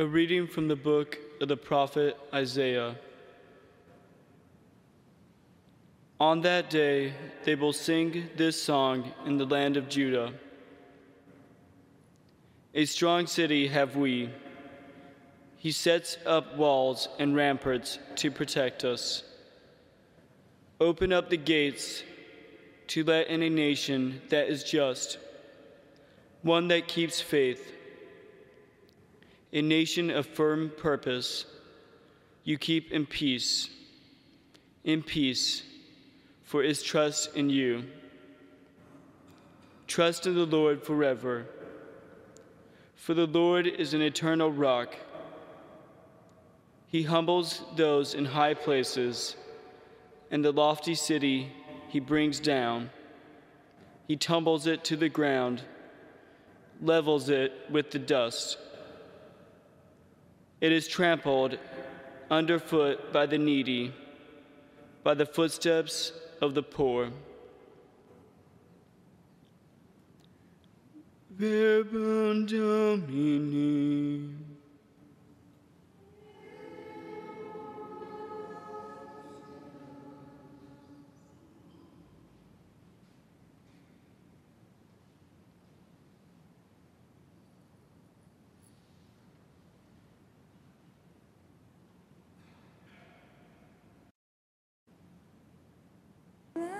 A reading from the book of the prophet Isaiah. On that day, they will sing this song in the land of Judah. A strong city have we. He sets up walls and ramparts to protect us. Open up the gates to let in a nation that is just, one that keeps faith a nation of firm purpose, you keep in peace, in peace, for its trust in you. Trust in the Lord forever, for the Lord is an eternal rock. He humbles those in high places, and the lofty city he brings down. He tumbles it to the ground, levels it with the dust. It is trampled underfoot by the needy, by the footsteps of the poor. Verbum Domini.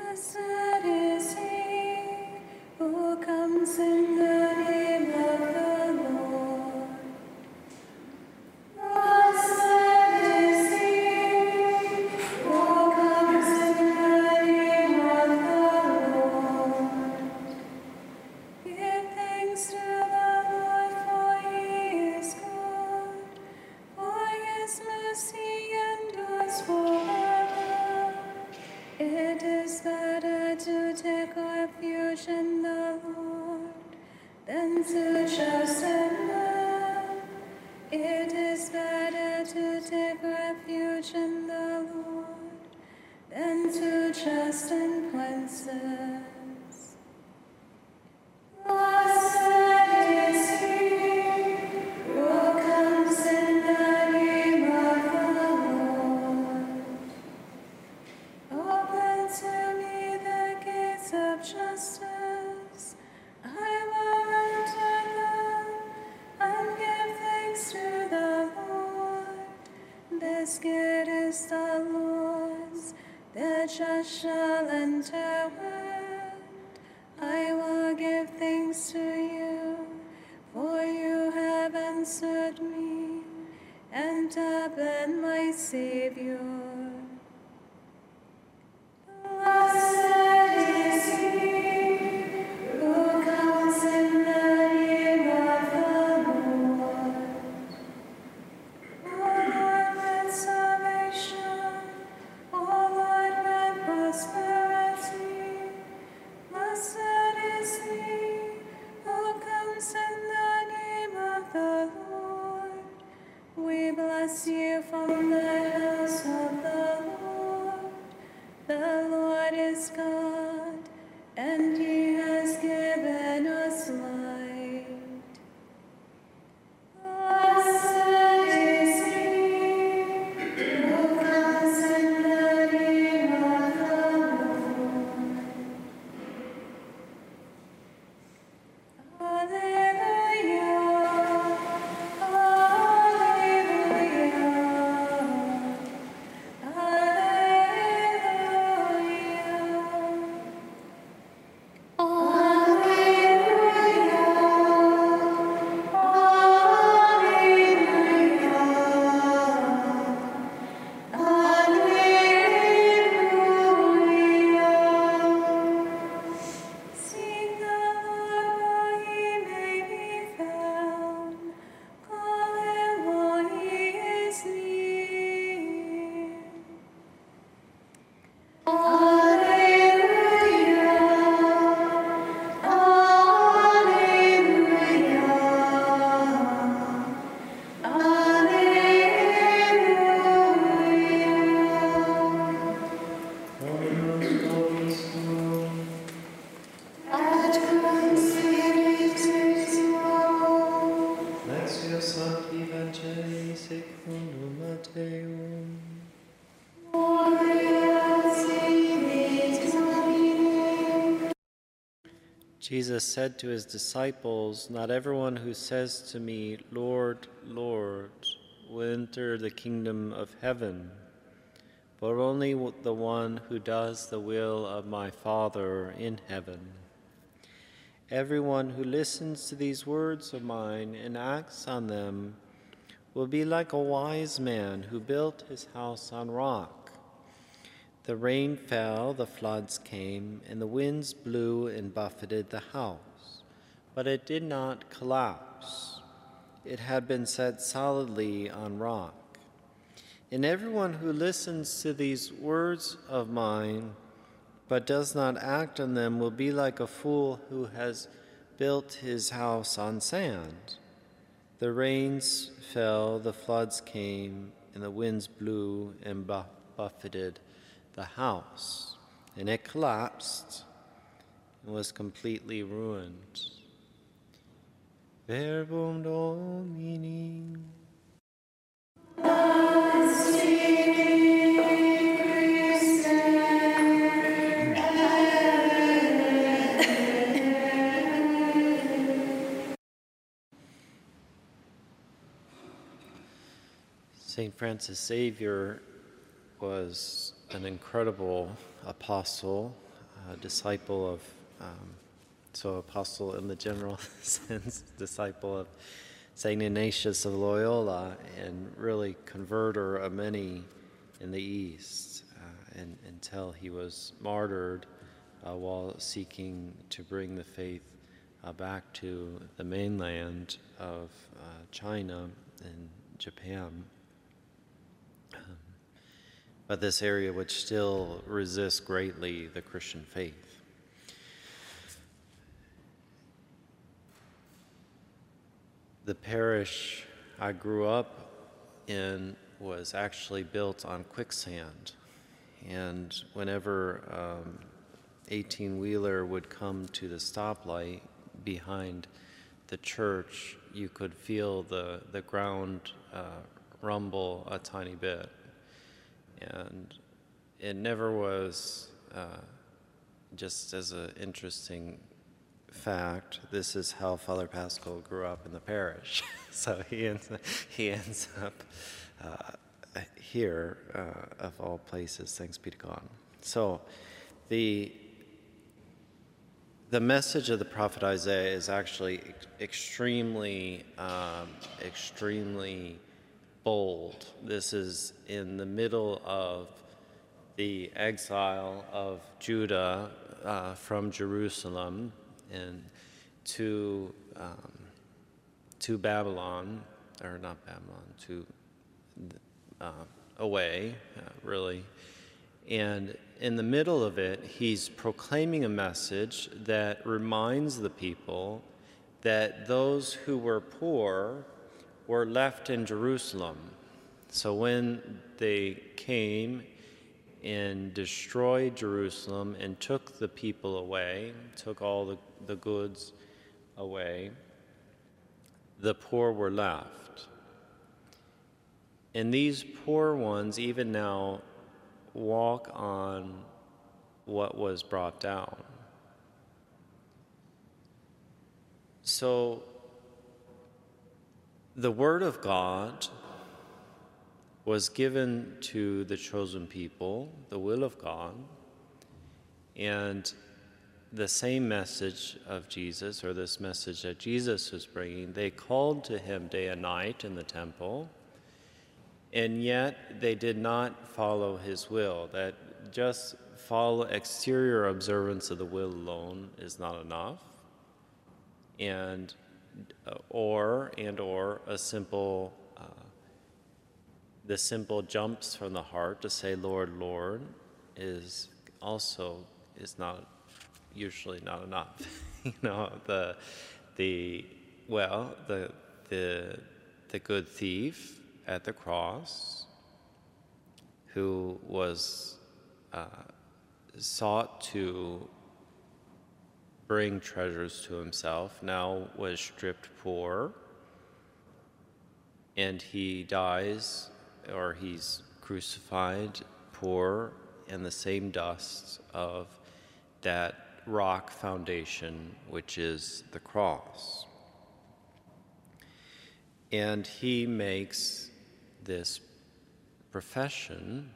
Blessed is he who comes in the Lord. Gate is the Lord's, the just shall enter it. I will give thanks to you, for you have answered me and have been my Savior. Bless you from the house of the Lord. The Lord is God, and He Jesus said to his disciples, Not everyone who says to me, Lord, Lord, will enter the kingdom of heaven, but only the one who does the will of my Father in heaven. Everyone who listens to these words of mine and acts on them will be like a wise man who built his house on rock. The rain fell, the floods came, and the winds blew and buffeted the house, but it did not collapse. It had been set solidly on rock. And everyone who listens to these words of mine but does not act on them will be like a fool who has built his house on sand. The rains fell, the floods came, and the winds blew and buffeted the house, and it collapsed and was completely ruined. Verbum Domini. St. Francis Xavier was an incredible apostle, a disciple of, um, so apostle in the general sense, disciple of St. Ignatius of Loyola, and really converter of many in the East uh, and, until he was martyred uh, while seeking to bring the faith uh, back to the mainland of uh, China and Japan but this area which still resists greatly the Christian faith. The parish I grew up in was actually built on quicksand. And whenever um, 18 wheeler would come to the stoplight behind the church, you could feel the, the ground uh, rumble a tiny bit and it never was uh, just as an interesting fact this is how father pascal grew up in the parish. So he ends, he ends up uh, here uh, of all places thanks be to god. So the the message of the prophet isaiah is actually extremely um, extremely bold. This is in the middle of the exile of Judah uh, from Jerusalem and to, um, to Babylon, or not Babylon, to uh, away, uh, really. And in the middle of it, he's proclaiming a message that reminds the people that those who were poor were left in Jerusalem. So when they came and destroyed Jerusalem and took the people away, took all the, the goods away, the poor were left. And these poor ones, even now, walk on what was brought down. So the Word of God was given to the chosen people, the will of God, and the same message of Jesus, or this message that Jesus was bringing, they called to him day and night in the temple, and yet they did not follow his will. That just follow exterior observance of the will alone is not enough. And or and or a simple uh, the simple jumps from the heart to say lord lord is also is not usually not enough you know the the well the the the good thief at the cross who was uh, sought to bring treasures to himself, now was stripped poor, and he dies or he's crucified poor in the same dust of that rock foundation, which is the cross. And he makes this profession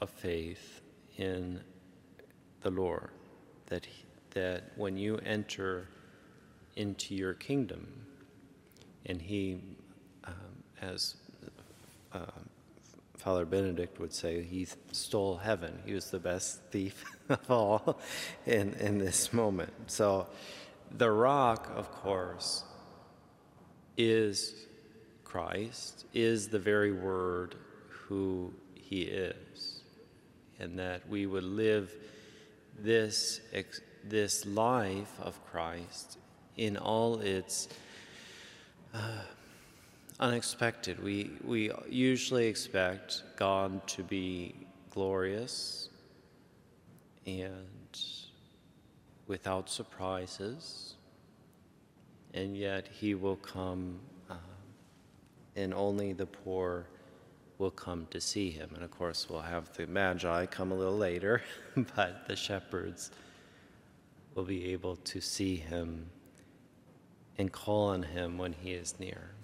of faith in the Lord that, he, that when you enter into your kingdom, and he, um, as uh, Father Benedict would say, he stole heaven. He was the best thief of all in, in this moment. So, the rock, of course, is Christ, is the very word who he is, and that we would live this, this life of Christ in all its uh, unexpected. We, we usually expect God to be glorious and without surprises, and yet He will come, uh, and only the poor will come to see Him. And of course, we'll have the Magi come a little later, but the shepherds will be able to see Him and call on Him when He is near.